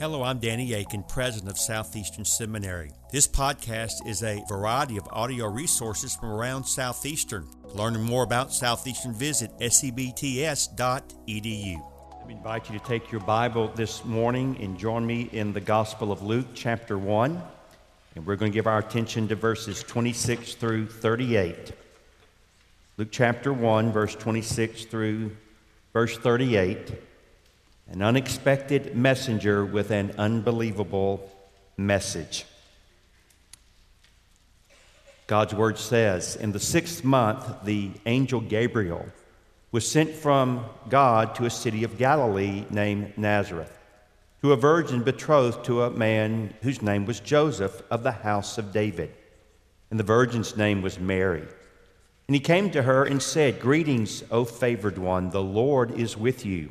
Hello, I'm Danny Akin, president of Southeastern Seminary. This podcast is a variety of audio resources from around Southeastern. Learning more about Southeastern, visit sebts.edu. I invite you to take your Bible this morning and join me in the Gospel of Luke, chapter 1. And we're going to give our attention to verses 26 through 38. Luke chapter 1, verse 26 through verse 38 an unexpected messenger with an unbelievable message. God's word says, In the sixth month, the angel Gabriel was sent from God to a city of Galilee named Nazareth, to a virgin betrothed to a man whose name was Joseph of the house of David. And the virgin's name was Mary. And he came to her and said, Greetings, O favored one, the Lord is with you.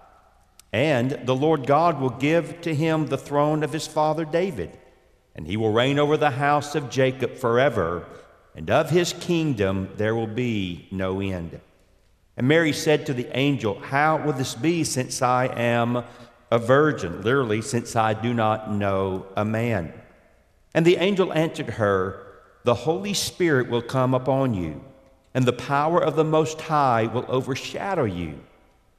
And the Lord God will give to him the throne of his father David, and he will reign over the house of Jacob forever, and of his kingdom there will be no end. And Mary said to the angel, How will this be since I am a virgin? Literally, since I do not know a man. And the angel answered her, The Holy Spirit will come upon you, and the power of the Most High will overshadow you.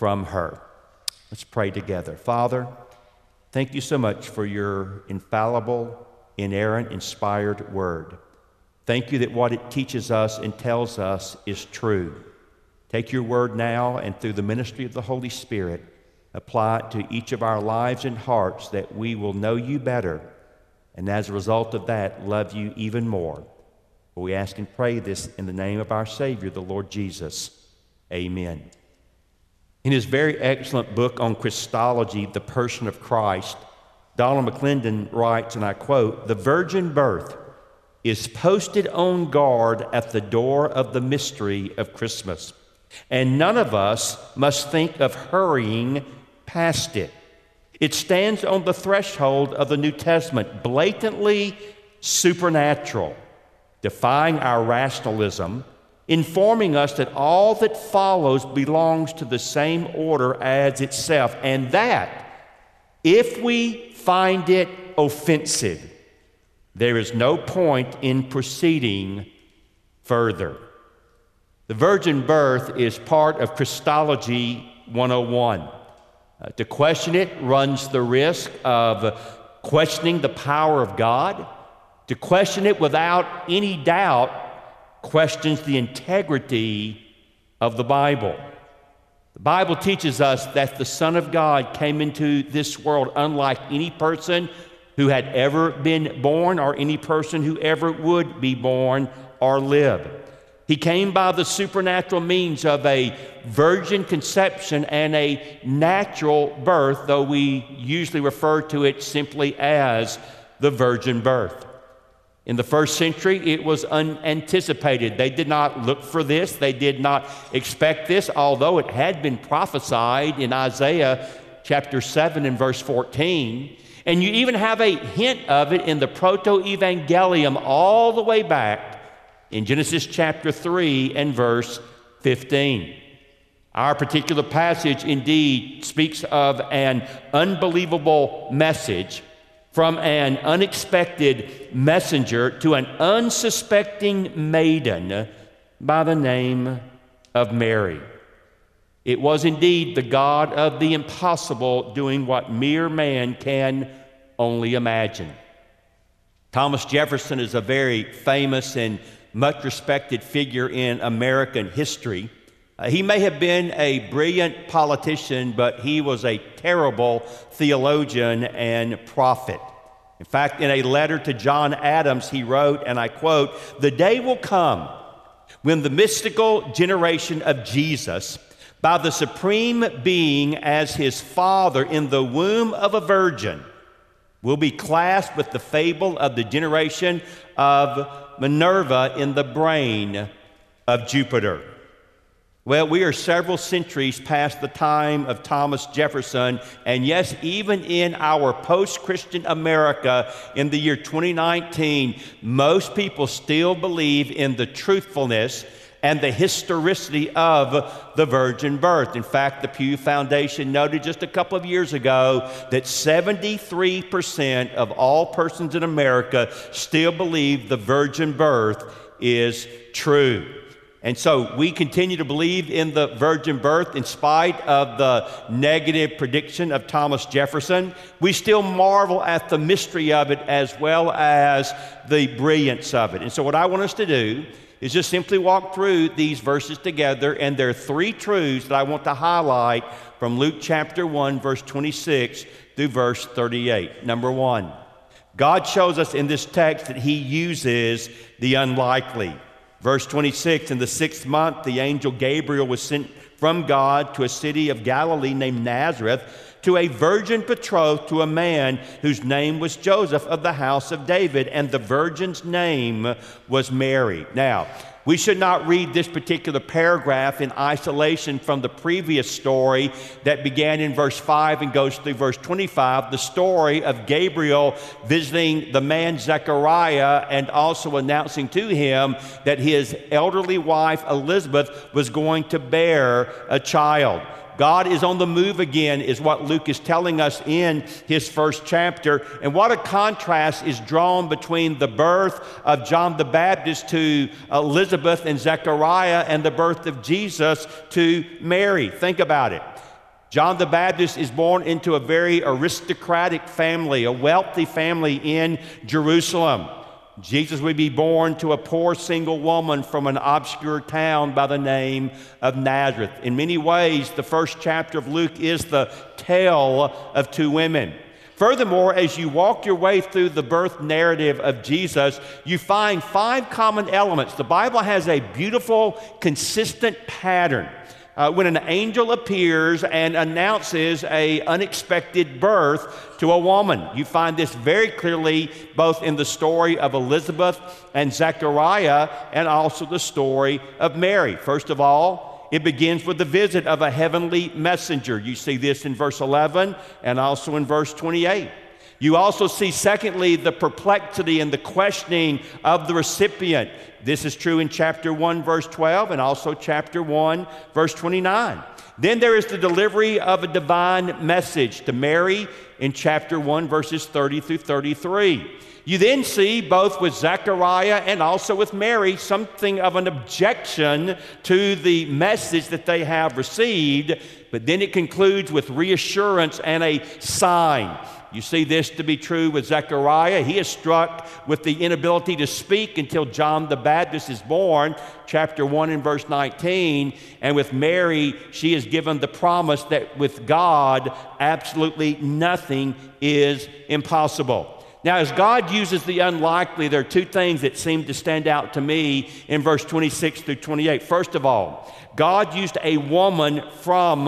from her. Let's pray together. Father, thank you so much for your infallible, inerrant, inspired word. Thank you that what it teaches us and tells us is true. Take your word now and through the ministry of the Holy Spirit, apply it to each of our lives and hearts that we will know you better and as a result of that, love you even more. We ask and pray this in the name of our Savior, the Lord Jesus. Amen. In his very excellent book on Christology, The Person of Christ, Donald Macleod writes, and I quote, The virgin birth is posted on guard at the door of the mystery of Christmas, and none of us must think of hurrying past it. It stands on the threshold of the New Testament, blatantly supernatural, defying our rationalism informing us that all that follows belongs to the same order as itself, and that if we find it offensive, there is no point in proceeding further. The virgin birth is part of Christology 101. Uh, to question it runs the risk of questioning the power of God. To question it without any doubt questions the integrity of the Bible. The Bible teaches us that the Son of God came into this world unlike any person who had ever been born or any person who ever would be born or live. He came by the supernatural means of a virgin conception and a natural birth, though we usually refer to it simply as the virgin birth. In the first century, it was unanticipated. They did not look for this, they did not expect this, although it had been prophesied in Isaiah chapter 7 and verse 14. And you even have a hint of it in the Proto Evangelium all the way back in Genesis chapter 3 and verse 15. Our particular passage indeed speaks of an unbelievable message from an unexpected messenger to an unsuspecting maiden by the name of Mary. It was indeed the God of the impossible doing what mere man can only imagine. Thomas Jefferson is a very famous and much respected figure in American history. Uh, he may have been a brilliant politician, but he was a terrible theologian and prophet. In fact, in a letter to John Adams, he wrote, and I quote, The day will come when the mystical generation of Jesus, by the Supreme Being as his Father in the womb of a virgin, will be classed with the fable of the generation of Minerva in the brain of Jupiter. Well, we are several centuries past the time of Thomas Jefferson, and yes, even in our post Christian America in the year 2019, most people still believe in the truthfulness and the historicity of the virgin birth. In fact, the Pew Foundation noted just a couple of years ago that 73% of all persons in America still believe the virgin birth is true. And so we continue to believe in the virgin birth in spite of the negative prediction of Thomas Jefferson. We still marvel at the mystery of it as well as the brilliance of it. And so, what I want us to do is just simply walk through these verses together, and there are three truths that I want to highlight from Luke chapter 1, verse 26 through verse 38. Number one, God shows us in this text that He uses the unlikely. Verse 26 In the sixth month, the angel Gabriel was sent from God to a city of Galilee named Nazareth to a virgin betrothed to a man whose name was Joseph of the house of David, and the virgin's name was Mary. Now, we should not read this particular paragraph in isolation from the previous story that began in verse 5 and goes through verse 25, the story of Gabriel visiting the man Zechariah and also announcing to him that his elderly wife Elizabeth was going to bear a child. God is on the move again, is what Luke is telling us in his first chapter. And what a contrast is drawn between the birth of John the Baptist to Elizabeth and Zechariah and the birth of Jesus to Mary. Think about it. John the Baptist is born into a very aristocratic family, a wealthy family in Jerusalem. Jesus would be born to a poor single woman from an obscure town by the name of Nazareth. In many ways, the first chapter of Luke is the tale of two women. Furthermore, as you walk your way through the birth narrative of Jesus, you find five common elements. The Bible has a beautiful, consistent pattern uh, when an angel appears and announces a unexpected birth to a woman. You find this very clearly both in the story of Elizabeth and Zechariah and also the story of Mary. First of all, it begins with the visit of a heavenly messenger. You see this in verse 11 and also in verse 28. You also see, secondly, the perplexity and the questioning of the recipient. This is true in chapter 1, verse 12, and also chapter 1, verse 29. Then there is the delivery of a divine message to Mary in chapter 1, verses 30 through 33. You then see, both with Zechariah and also with Mary, something of an objection to the message that they have received, but then it concludes with reassurance and a sign. You see this to be true with Zechariah. He is struck with the inability to speak until John the Baptist is born, chapter 1 and verse 19. And with Mary, she is given the promise that with God, absolutely nothing is impossible. Now, as God uses the unlikely, there are two things that seem to stand out to me in verse 26 through 28. First of all, God used a woman from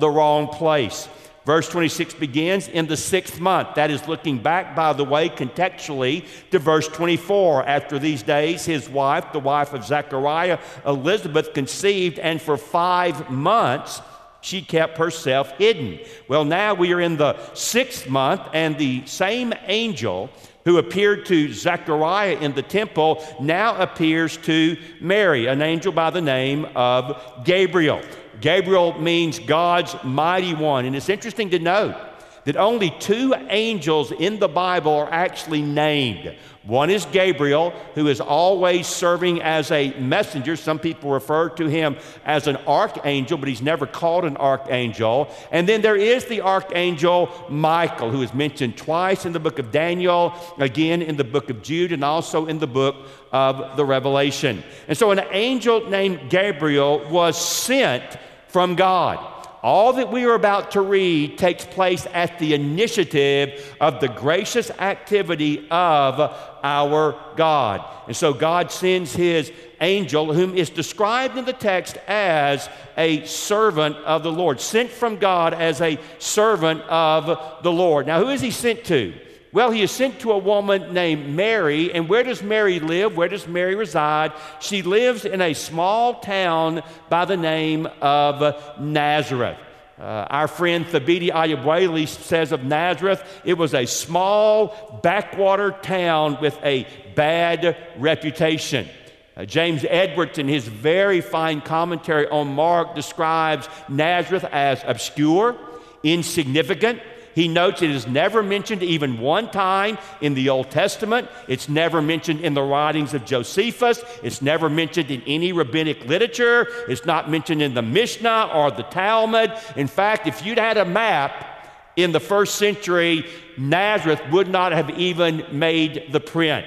the wrong place. Verse 26 begins in the sixth month. That is looking back, by the way, contextually to verse 24. After these days, his wife, the wife of Zechariah, Elizabeth, conceived, and for five months she kept herself hidden. Well, now we are in the sixth month, and the same angel who appeared to Zechariah in the temple now appears to Mary, an angel by the name of Gabriel. Gabriel means God's mighty one. And it's interesting to note that only two angels in the Bible are actually named. One is Gabriel, who is always serving as a messenger. Some people refer to him as an archangel, but he's never called an archangel. And then there is the archangel Michael, who is mentioned twice in the book of Daniel, again in the book of Jude, and also in the book of the Revelation. And so an angel named Gabriel was sent from God. All that we are about to read takes place at the initiative of the gracious activity of our God. And so God sends his angel, whom is described in the text as a servant of the Lord, sent from God as a servant of the Lord. Now, who is he sent to? Well, he is sent to a woman named Mary. And where does Mary live? Where does Mary reside? She lives in a small town by the name of Nazareth. Uh, our friend Thabiti Anyabwile says of Nazareth, it was a small backwater town with a bad reputation. Uh, James Edwards, in his very fine commentary on Mark, describes Nazareth as obscure, insignificant, he notes it is never mentioned even one time in the Old Testament. It's never mentioned in the writings of Josephus. It's never mentioned in any rabbinic literature. It's not mentioned in the Mishnah or the Talmud. In fact, if you'd had a map in the first century, Nazareth would not have even made the print.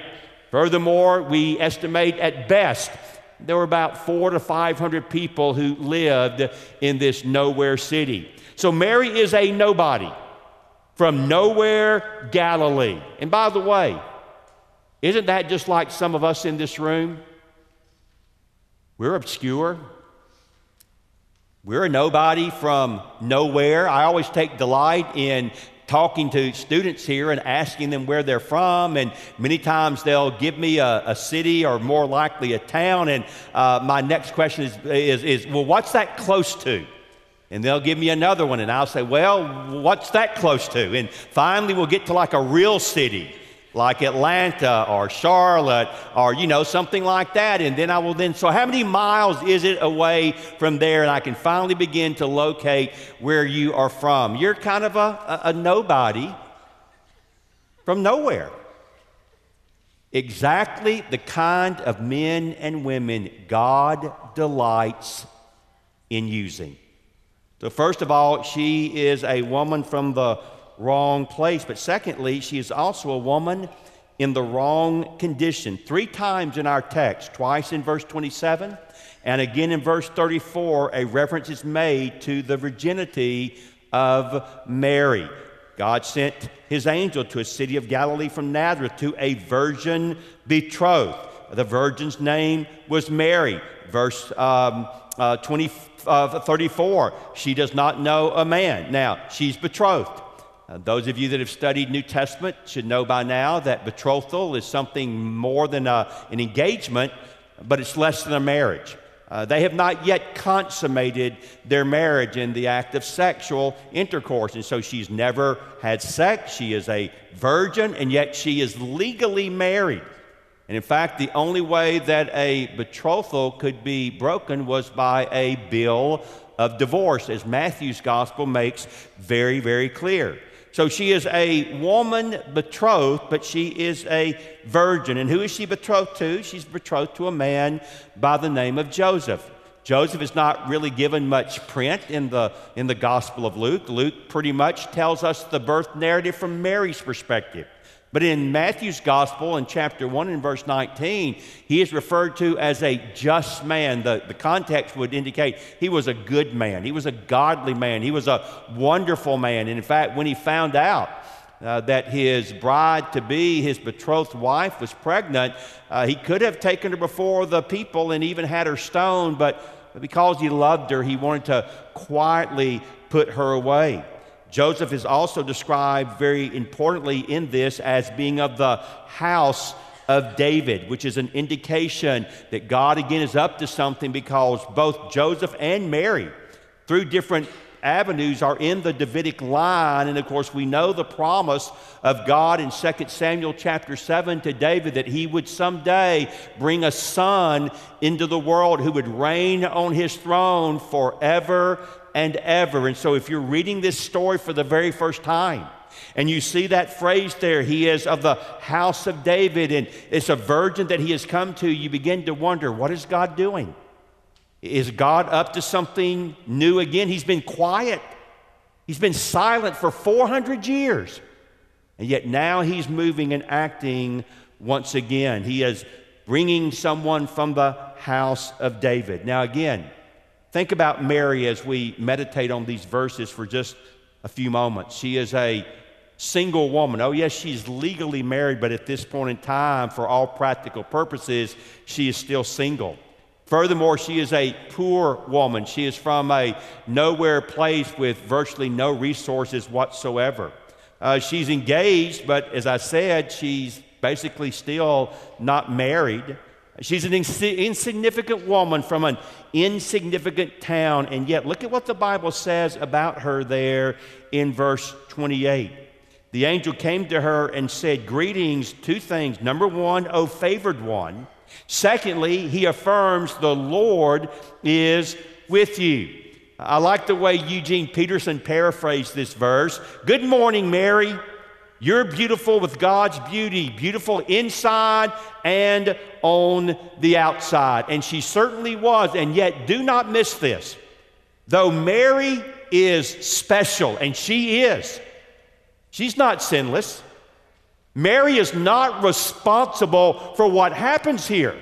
Furthermore, we estimate at best there were about four to 500 people who lived in this nowhere city. So Mary is a nobody from nowhere, Galilee. And by the way, isn't that just like some of us in this room? We're obscure. We're a nobody from nowhere. I always take delight in talking to students here and asking them where they're from. And many times they'll give me a, a city or more likely a town. And uh, my next question is, is, is, well, what's that close to? And they'll give me another one, and I'll say, Well, what's that close to? And finally, we'll get to like a real city, like Atlanta or Charlotte or, you know, something like that. And then I will then, so how many miles is it away from there? And I can finally begin to locate where you are from. You're kind of a, a, a nobody from nowhere. Exactly the kind of men and women God delights in using. So, first of all, she is a woman from the wrong place. But secondly, she is also a woman in the wrong condition. Three times in our text, twice in verse 27, and again in verse 34, a reference is made to the virginity of Mary. God sent his angel to a city of Galilee from Nazareth to a virgin betrothed. The virgin's name was Mary. Verse um, uh, 20, uh, 34, she does not know a man. Now, she's betrothed. Uh, those of you that have studied New Testament should know by now that betrothal is something more than a, an engagement, but it's less than a marriage. Uh, they have not yet consummated their marriage in the act of sexual intercourse. And so she's never had sex. She is a virgin, and yet she is legally married. And in fact, the only way that a betrothal could be broken was by a bill of divorce, as Matthew's gospel makes very, very clear. So she is a woman betrothed, but she is a virgin. And who is she betrothed to? She's betrothed to a man by the name of Joseph. Joseph is not really given much print in the, in the Gospel of Luke. Luke pretty much tells us the birth narrative from Mary's perspective. But in Matthew's gospel, in chapter 1 and verse 19, he is referred to as a just man. The, the context would indicate he was a good man, he was a godly man, he was a wonderful man. And in fact, when he found out uh, that his bride to be, his betrothed wife, was pregnant, uh, he could have taken her before the people and even had her stoned, but because he loved her, he wanted to quietly put her away. Joseph is also described very importantly in this as being of the house of David, which is an indication that God again is up to something because both Joseph and Mary, through different avenues are in the Davidic line. And of course, we know the promise of God in 2 Samuel chapter 7 to David that he would someday bring a son into the world who would reign on his throne forever and ever. And so, if you're reading this story for the very first time, and you see that phrase there, he is of the house of David, and it's a virgin that he has come to, you begin to wonder, what is God doing? Is God up to something new again? He's been quiet. He's been silent for 400 years. And yet now he's moving and acting once again. He is bringing someone from the house of David. Now, again, think about Mary as we meditate on these verses for just a few moments. She is a single woman. Oh, yes, she's legally married, but at this point in time, for all practical purposes, she is still single. Furthermore, she is a poor woman. She is from a nowhere place with virtually no resources whatsoever. Uh, she's engaged, but as I said, she's basically still not married. She's an ins- insignificant woman from an insignificant town, and yet look at what the Bible says about her there in verse 28. The angel came to her and said, Greetings, two things. Number one, O favored one. Secondly, he affirms the Lord is with you. I like the way Eugene Peterson paraphrased this verse. Good morning, Mary. You're beautiful with God's beauty, beautiful inside and on the outside. And she certainly was. And yet, do not miss this. Though Mary is special, and she is, she's not sinless. Mary is not responsible for what happens here.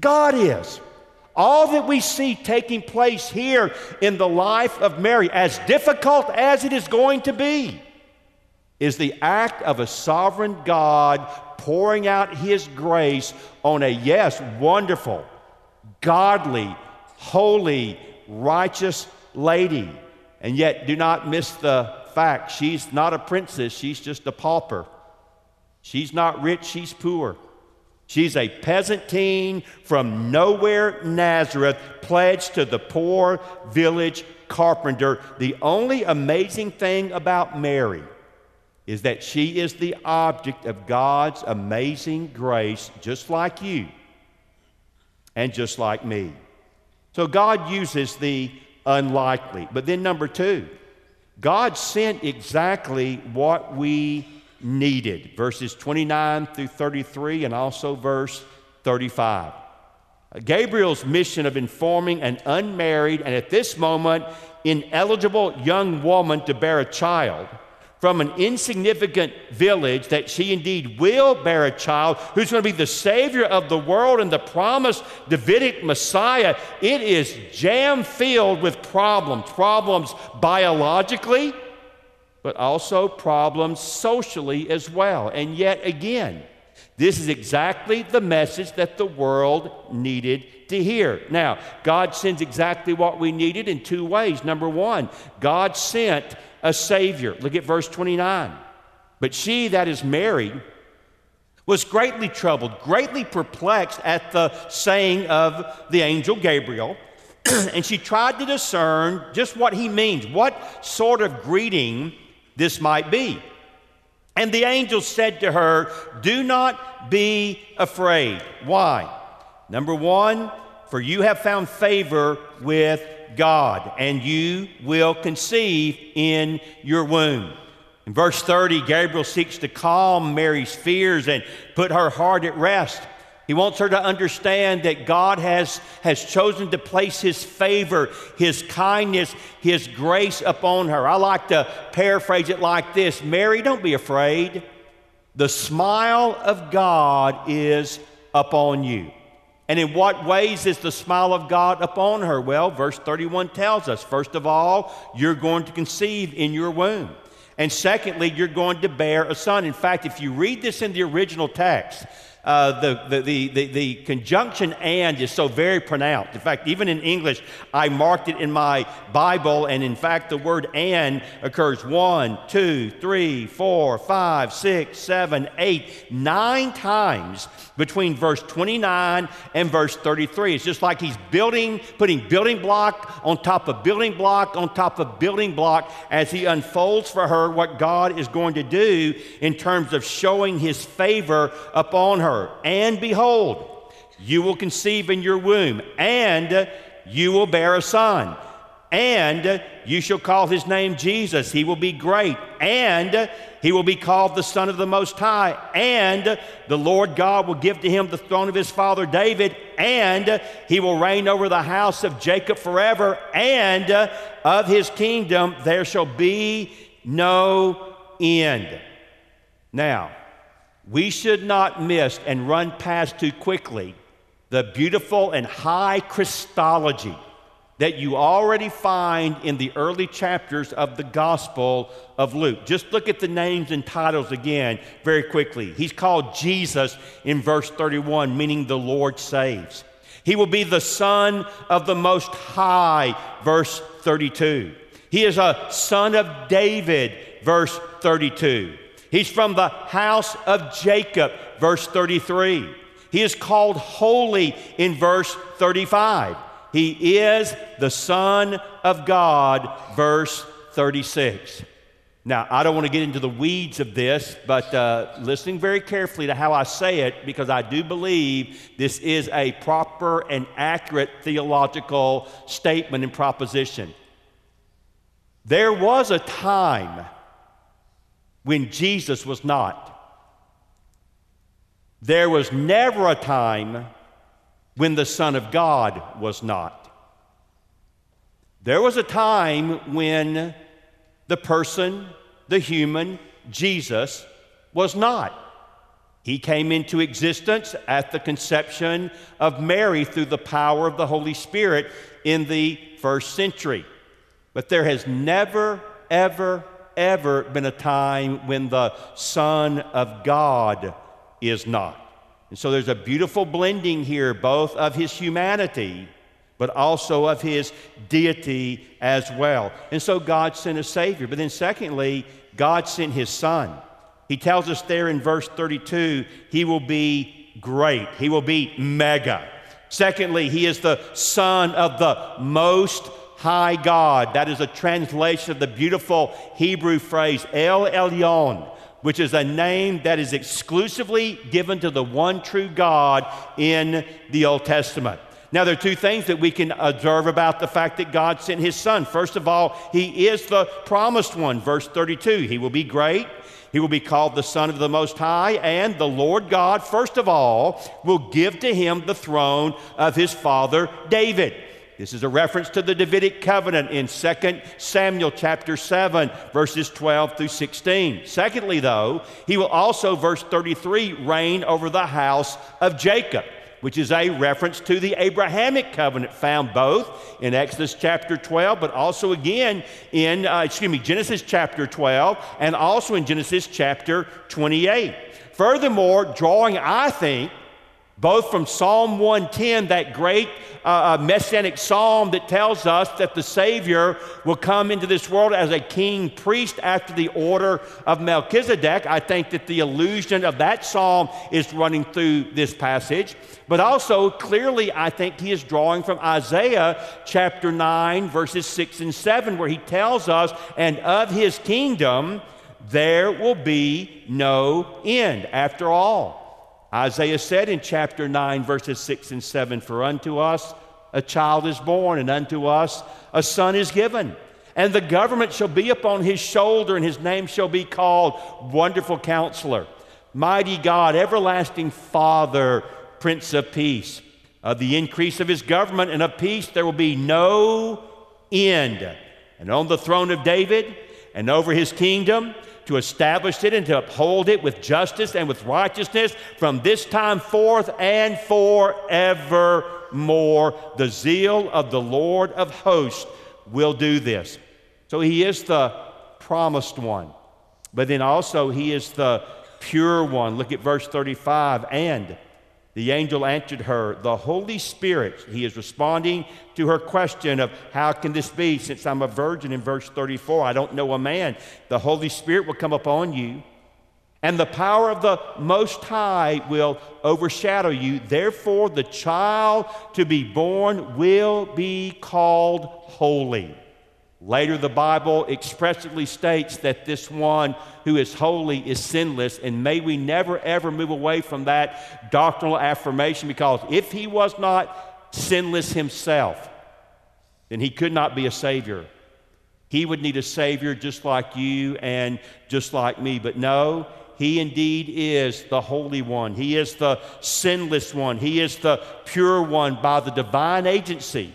God is. All that we see taking place here in the life of Mary, as difficult as it is going to be, is the act of a sovereign God pouring out His grace on a, yes, wonderful, godly, holy, righteous lady. And yet, do not miss the fact she's not a princess, she's just a pauper. She's not rich, she's poor. She's a peasant teen from nowhere, Nazareth, pledged to the poor village carpenter. The only amazing thing about Mary is that she is the object of God's amazing grace, just like you and just like me. So God uses the unlikely. But then, number two, God sent exactly what we needed. Verses 29 through 33 and also verse 35. Gabriel's mission of informing an unmarried and at this moment ineligible young woman to bear a child from an insignificant village that she indeed will bear a child who's going to be the Savior of the world and the promised Davidic Messiah. It is jam filled with problems problems biologically, but also problems socially as well. And yet again, this is exactly the message that the world needed to hear. Now, God sends exactly what we needed in two ways. Number one, God sent a Savior. Look at verse 29. But she that is Mary, was greatly troubled, greatly perplexed at the saying of the angel Gabriel. and she tried to discern just what he means, what sort of greeting this might be. And the angel said to her, Do not be afraid. Why? Number one, for you have found favor with God, and you will conceive in your womb. In verse 30, Gabriel seeks to calm Mary's fears and put her heart at rest. He wants her to understand that God has, has chosen to place His favor, His kindness, His grace upon her. I like to paraphrase it like this Mary, don't be afraid. The smile of God is upon you. And in what ways is the smile of God upon her? Well, verse 31 tells us first of all, you're going to conceive in your womb. And secondly, you're going to bear a son. In fact, if you read this in the original text, uh, the, the, the, the, conjunction and is so very pronounced. In fact, even in English, I marked it in my Bible, and in fact, the word and occurs one, two, three, four, five, six, seven, eight, nine times between verse 29 and verse 33. It's just like he's building, putting building block on top of building block on top of building block as he unfolds for her what God is going to do in terms of showing his favor upon her. And behold, you will conceive in your womb, and you will bear a son and you shall call his name Jesus. He will be great, and he will be called the Son of the Most High. And the Lord God will give to him the throne of his father David, and he will reign over the house of Jacob forever, and of his kingdom there shall be no end. Now, we should not miss and run past too quickly the beautiful and high Christology that you already find in the early chapters of the Gospel of Luke. Just look at the names and titles again very quickly. He's called Jesus in verse 31, meaning the Lord saves. He will be the Son of the Most High, verse 32. He is a son of David, verse 32. He's from the house of Jacob, verse 33. He is called holy in verse 35. He is the Son of God, verse 36. Now, I don't want to get into the weeds of this, but uh, listening very carefully to how I say it, because I do believe this is a proper and accurate theological statement and proposition. There was a time when Jesus was not. There was never a time when the Son of God was not. There was a time when the person, the human, Jesus, was not. He came into existence at the conception of Mary through the power of the Holy Spirit in the first century. But there has never, ever, ever been a time when the Son of God is not. And so there's a beautiful blending here, both of his humanity, but also of his deity as well. And so God sent a Savior. But then, secondly, God sent his Son. He tells us there in verse 32 he will be great, he will be mega. Secondly, he is the Son of the Most High God. That is a translation of the beautiful Hebrew phrase, El Elyon which is a name that is exclusively given to the one true God in the Old Testament. Now, there are two things that we can observe about the fact that God sent his son. First of all, he is the promised one, verse 32. He will be great. He will be called the Son of the Most High, and the Lord God, first of all, will give to him the throne of his father David. This is a reference to the Davidic covenant in 2 Samuel chapter 7, verses 12 through 16. Secondly, though, he will also, verse 33, reign over the house of Jacob, which is a reference to the Abrahamic covenant found both in Exodus chapter 12, but also again in, uh, excuse me, Genesis chapter 12, and also in Genesis chapter 28. Furthermore, drawing, I think, both from Psalm 110, that great uh, uh, messianic psalm that tells us that the Savior will come into this world as a king priest after the order of Melchizedek. I think that the allusion of that psalm is running through this passage. But also, clearly, I think he is drawing from Isaiah chapter 9, verses 6 and 7, where he tells us, and of his kingdom there will be no end. After all, Isaiah said in chapter 9, verses 6 and 7 For unto us a child is born, and unto us a son is given. And the government shall be upon his shoulder, and his name shall be called Wonderful Counselor, Mighty God, Everlasting Father, Prince of Peace. Of the increase of his government and of peace there will be no end. And on the throne of David and over his kingdom, to establish it and to uphold it with justice and with righteousness from this time forth and forevermore. The zeal of the Lord of hosts will do this. So he is the promised one, but then also he is the pure one. Look at verse 35. And the angel answered her, The Holy Spirit, he is responding to her question of how can this be since I'm a virgin in verse 34. I don't know a man. The Holy Spirit will come upon you, and the power of the Most High will overshadow you. Therefore, the child to be born will be called holy. Later, the Bible expressly states that this one who is holy is sinless, and may we never ever move away from that doctrinal affirmation because if he was not sinless himself, then he could not be a Savior. He would need a Savior just like you and just like me. But no, he indeed is the Holy One. He is the sinless one. He is the pure one by the divine agency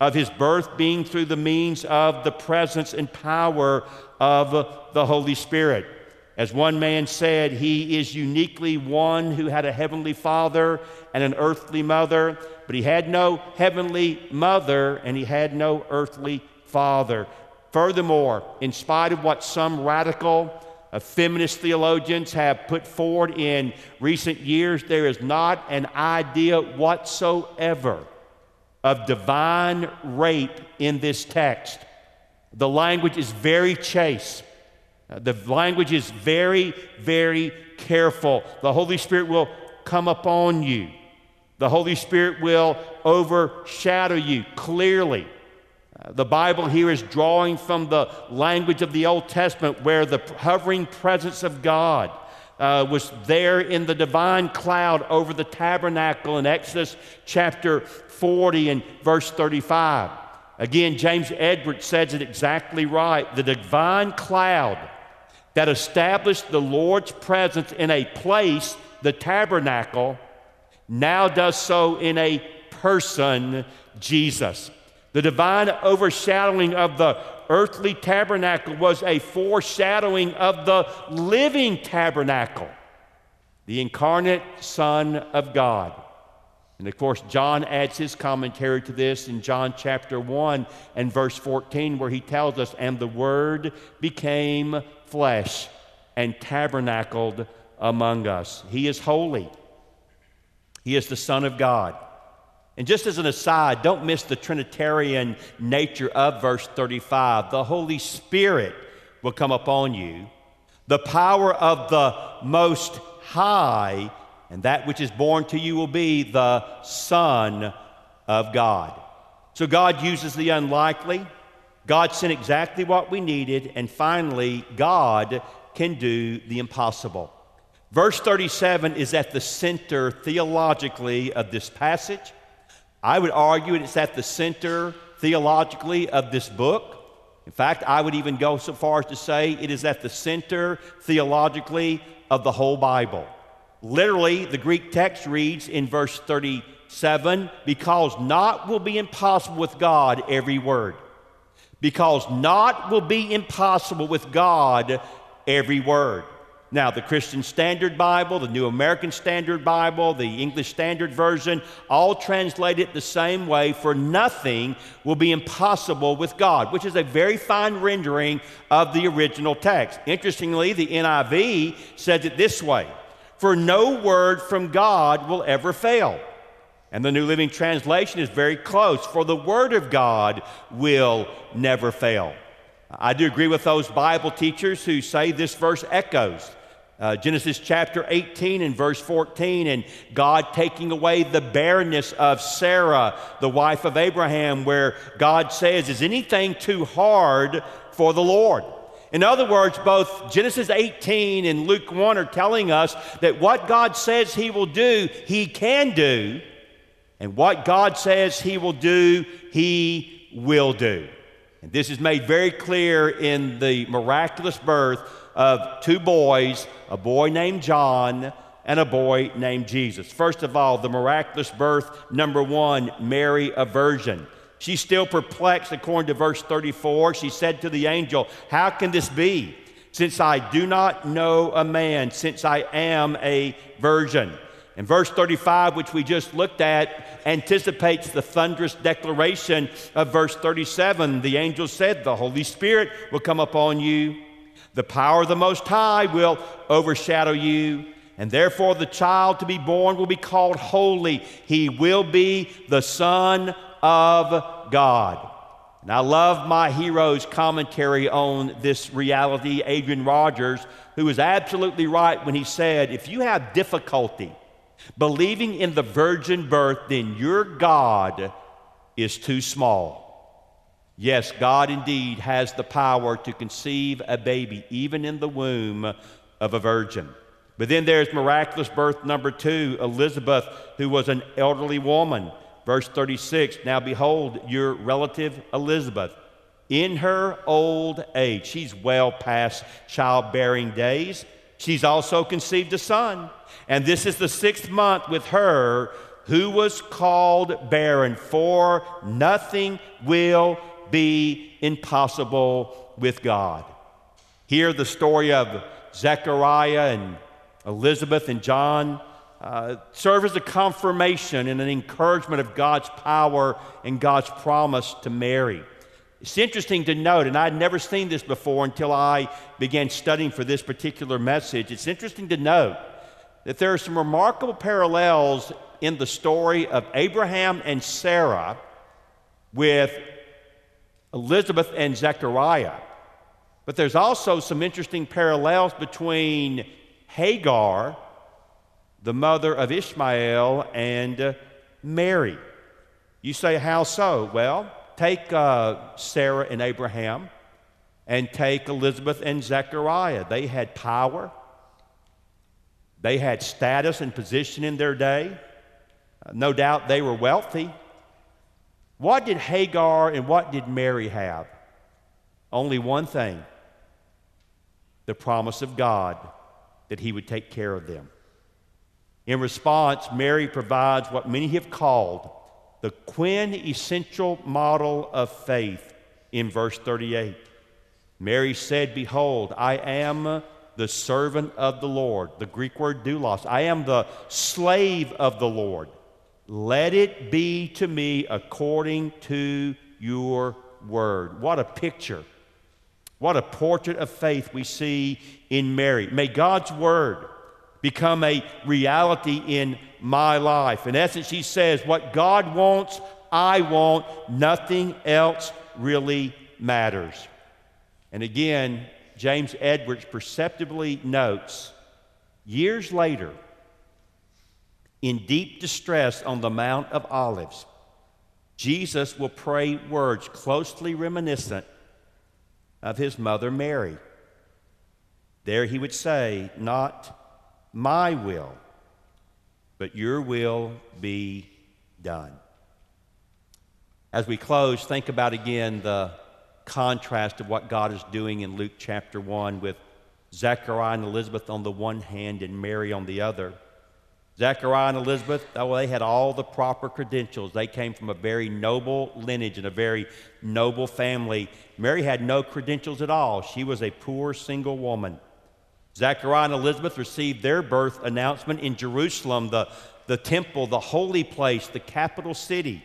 of his birth being through the means of the presence and power of the Holy Spirit. As one man said, he is uniquely one who had a heavenly father and an earthly mother, but he had no heavenly mother and he had no earthly father. Furthermore, in spite of what some radical feminist theologians have put forward in recent years, there is not an idea whatsoever of divine rape in this text. The language is very chaste. Uh, the language is very, very careful. The Holy Spirit will come upon you. The Holy Spirit will overshadow you clearly. Uh, the Bible here is drawing from the language of the Old Testament where the hovering presence of God uh, was there in the divine cloud over the tabernacle in Exodus chapter 40 and verse 35. Again, James Edwards says it exactly right. The divine cloud that established the Lord's presence in a place, the tabernacle, now does so in a person, Jesus. The divine overshadowing of the earthly tabernacle was a foreshadowing of the living tabernacle, the incarnate Son of God. And of course, John adds his commentary to this in John chapter 1 and verse 14, where he tells us, And the Word became flesh and tabernacled among us. He is holy, He is the Son of God. And just as an aside, don't miss the Trinitarian nature of verse 35. The Holy Spirit will come upon you, the power of the Most High, and that which is born to you will be the Son of God. So God uses the unlikely. God sent exactly what we needed. And finally, God can do the impossible. Verse 37 is at the center theologically of this passage. I would argue it's at the center theologically of this book. In fact, I would even go so far as to say it is at the center theologically of the whole Bible. Literally, the Greek text reads in verse 37 because not will be impossible with God, every word. Because not will be impossible with God, every word. Now, the Christian Standard Bible, the New American Standard Bible, the English Standard Version, all translate it the same way for nothing will be impossible with God, which is a very fine rendering of the original text. Interestingly, the NIV says it this way For no word from God will ever fail. And the New Living Translation is very close, for the Word of God will never fail. I do agree with those Bible teachers who say this verse echoes uh, Genesis chapter 18 and verse 14, and God taking away the barrenness of Sarah, the wife of Abraham, where God says, Is anything too hard for the Lord? In other words, both Genesis 18 and Luke 1 are telling us that what God says He will do, He can do, and what God says He will do, He will do. And this is made very clear in the miraculous birth of two boys, a boy named John and a boy named Jesus. First of all, the miraculous birth, number one, Mary, a virgin. She's still perplexed, according to verse 34. She said to the angel, How can this be, since I do not know a man, since I am a virgin? And verse 35, which we just looked at, anticipates the thunderous declaration of verse 37. The angel said, The Holy Spirit will come upon you The power of the Most High will overshadow you, and therefore the child to be born will be called holy. He will be the Son of God. And I love my hero's commentary on this reality, Adrian Rogers, who was absolutely right when he said, If you have difficulty believing in the virgin birth, then your God is too small. Yes, God indeed has the power to conceive a baby, even in the womb of a virgin. But then there's miraculous birth number two Elizabeth, who was an elderly woman. Verse 36 Now behold, your relative Elizabeth, in her old age, she's well past childbearing days. She's also conceived a son. And this is the sixth month with her who was called barren, for nothing will be impossible with God. Here, the story of Zechariah and Elizabeth and John uh, serve as a confirmation and an encouragement of God's power and God's promise to Mary. It's interesting to note, and I'd never seen this before until I began studying for this particular message. It's interesting to note that there are some remarkable parallels in the story of Abraham and Sarah with Elizabeth and Zechariah. But there's also some interesting parallels between Hagar, the mother of Ishmael, and Mary. You say, how so? Well, take uh, Sarah and Abraham and take Elizabeth and Zechariah. They had power, they had status and position in their day. Uh, no doubt they were wealthy. What did Hagar and what did Mary have? Only one thing the promise of God that He would take care of them. In response, Mary provides what many have called the quintessential model of faith in verse 38. Mary said, Behold, I am the servant of the Lord. The Greek word doulos. I am the slave of the Lord. Let it be to me according to your word. What a picture. What a portrait of faith we see in Mary. May God's word become a reality in my life. In essence, she says, What God wants, I want. Nothing else really matters. And again, James Edwards perceptibly notes years later, in deep distress on the Mount of Olives, Jesus will pray words closely reminiscent of his mother Mary. There he would say, Not my will, but your will be done. As we close, think about again the contrast of what God is doing in Luke chapter 1 with Zechariah and Elizabeth on the one hand and Mary on the other. Zechariah and Elizabeth, oh, they had all the proper credentials. They came from a very noble lineage and a very noble family. Mary had no credentials at all. She was a poor single woman. Zechariah and Elizabeth received their birth announcement in Jerusalem, the, the temple, the holy place, the capital city.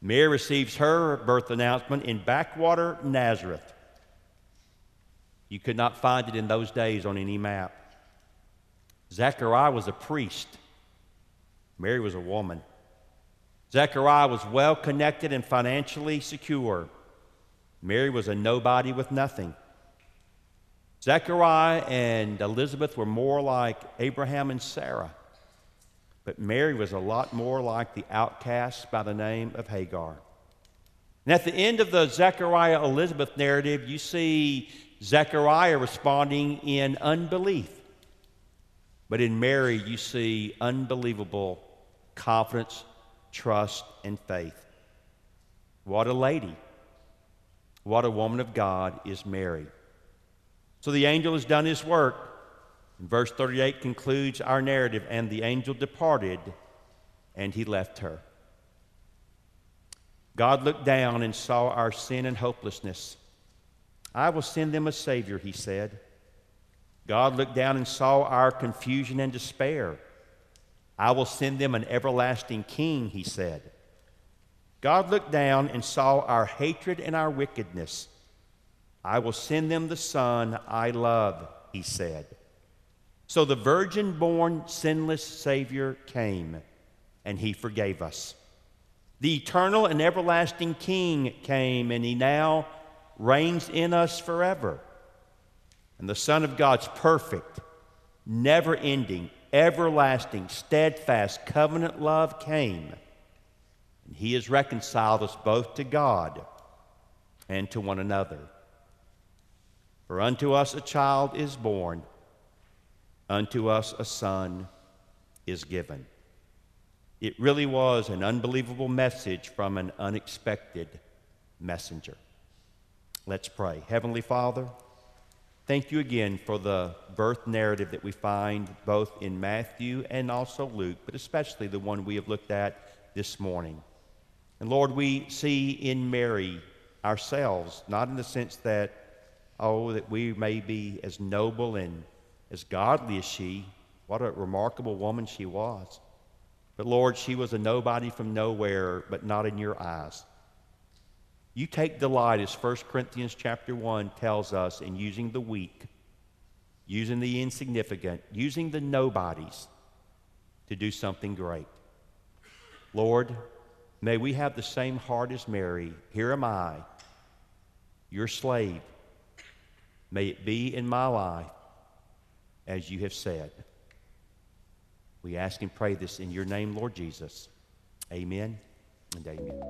Mary receives her birth announcement in backwater Nazareth. You could not find it in those days on any map. Zechariah was a priest, Mary was a woman. Zechariah was well connected and financially secure. Mary was a nobody with nothing. Zechariah and Elizabeth were more like Abraham and Sarah, but Mary was a lot more like the outcast by the name of Hagar. And at the end of the Zechariah Elizabeth narrative, you see Zechariah responding in unbelief. But in Mary, you see unbelievable confidence, trust, and faith. What a lady. What a woman of God is Mary. So the angel has done his work. And verse 38 concludes our narrative and the angel departed and he left her. God looked down and saw our sin and hopelessness. I will send them a Savior, he said. God looked down and saw our confusion and despair. I will send them an everlasting king, he said. God looked down and saw our hatred and our wickedness. I will send them the Son I love, he said. So the virgin born sinless Savior came, and he forgave us. The eternal and everlasting King came, and he now reigns in us forever. And the Son of God's perfect, never ending, everlasting, steadfast covenant love came, and he has reconciled us both to God and to one another. For unto us a child is born, unto us a son is given. It really was an unbelievable message from an unexpected messenger. Let's pray. Heavenly Father, thank you again for the birth narrative that we find both in Matthew and also Luke, but especially the one we have looked at this morning. And Lord, we see in Mary ourselves, not in the sense that Oh, that we may be as noble and as godly as she. What a remarkable woman she was. But Lord, she was a nobody from nowhere, but not in your eyes. You take delight, as 1 Corinthians chapter 1 tells us, in using the weak, using the insignificant, using the nobodies to do something great. Lord, may we have the same heart as Mary. Here am I, your slave May it be in my life as you have said. We ask and pray this in your name, Lord Jesus. Amen and amen.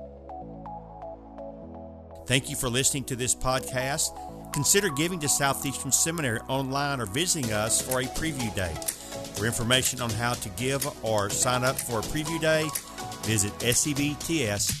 Thank you for listening to this podcast. Consider giving to Southeastern Seminary online or visiting us for a preview day. For information on how to give or sign up for a preview day, visit sebts.edu.